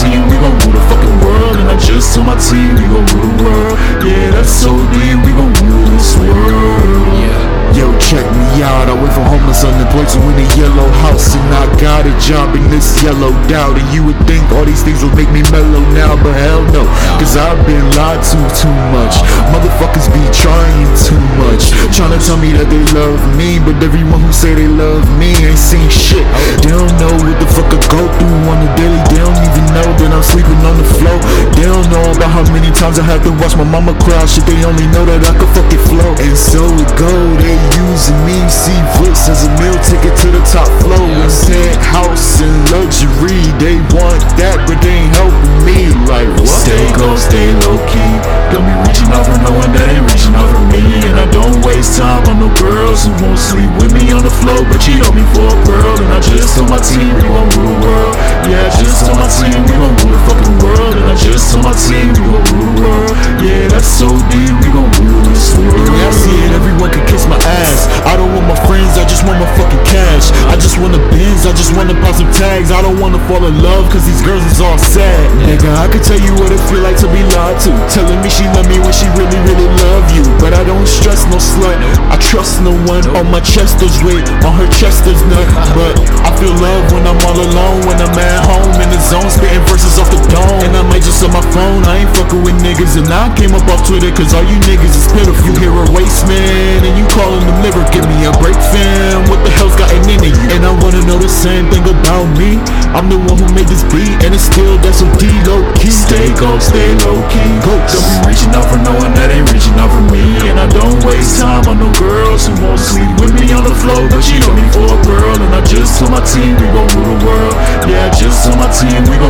team, we gon' rule the fucking world. And I just told my team, we gon' rule the world. Yeah, that's so deep, we gon' rule this world. Yo, check me out. I went from homeless unemployed to in a yellow house, and I got a job in this yellow out. And you would think all these things would make me mellow now, but hell no, cause I've been lied to too much. Motherfuckers be trying too much, trying to tell me that they love me, but everyone who say they love me ain't seen shit. They don't know times I had to watch my mama cry. Shit, they only know that I could fucking flow. And so it go, they using me, see Brooks as a meal ticket to the top floor. And penthouse and luxury, they want that, but they ain't helping me. Like what? Stay close, stay low key. Got me reaching out for no one that ain't reaching out for me. And I don't waste time on no girls who won't sleep with me on the floor, but cheat on me for a pearl. And I just told my team we gon' rule the world. Yeah, I just told my team we gon' rule Yeah, that's so deep, we gon' rule this world. I see it, everyone can kiss my ass. I don't want my friends, I just want my fucking cash. I just the bins, I just wanna pop some tags. I don't wanna fall in love, cause these girls is all sad. Nigga, I could tell you what it feel like to be lied to. Telling me she love me when she really, really love you. But I don't stress no slut, I trust no one. On my chest there's weight, on her chest there's none. But I feel love when I'm all alone, when I'm at home And I came up off Twitter, cause all you niggas is pitiful. You hear a waste man, and you calling them liver. Give me a break, fam. What the hell's gotten into you? And I wanna know the same thing about me. I'm the one who made this beat, and it's still that's some D low key. Stay cold, stay low key. Don't be reaching out for no one that ain't reaching out for me. And I don't waste time on no girls who won't sleep with me on the floor, but she on me for a girl. And I just told my team we gon' rule the world. Yeah, just told my team we I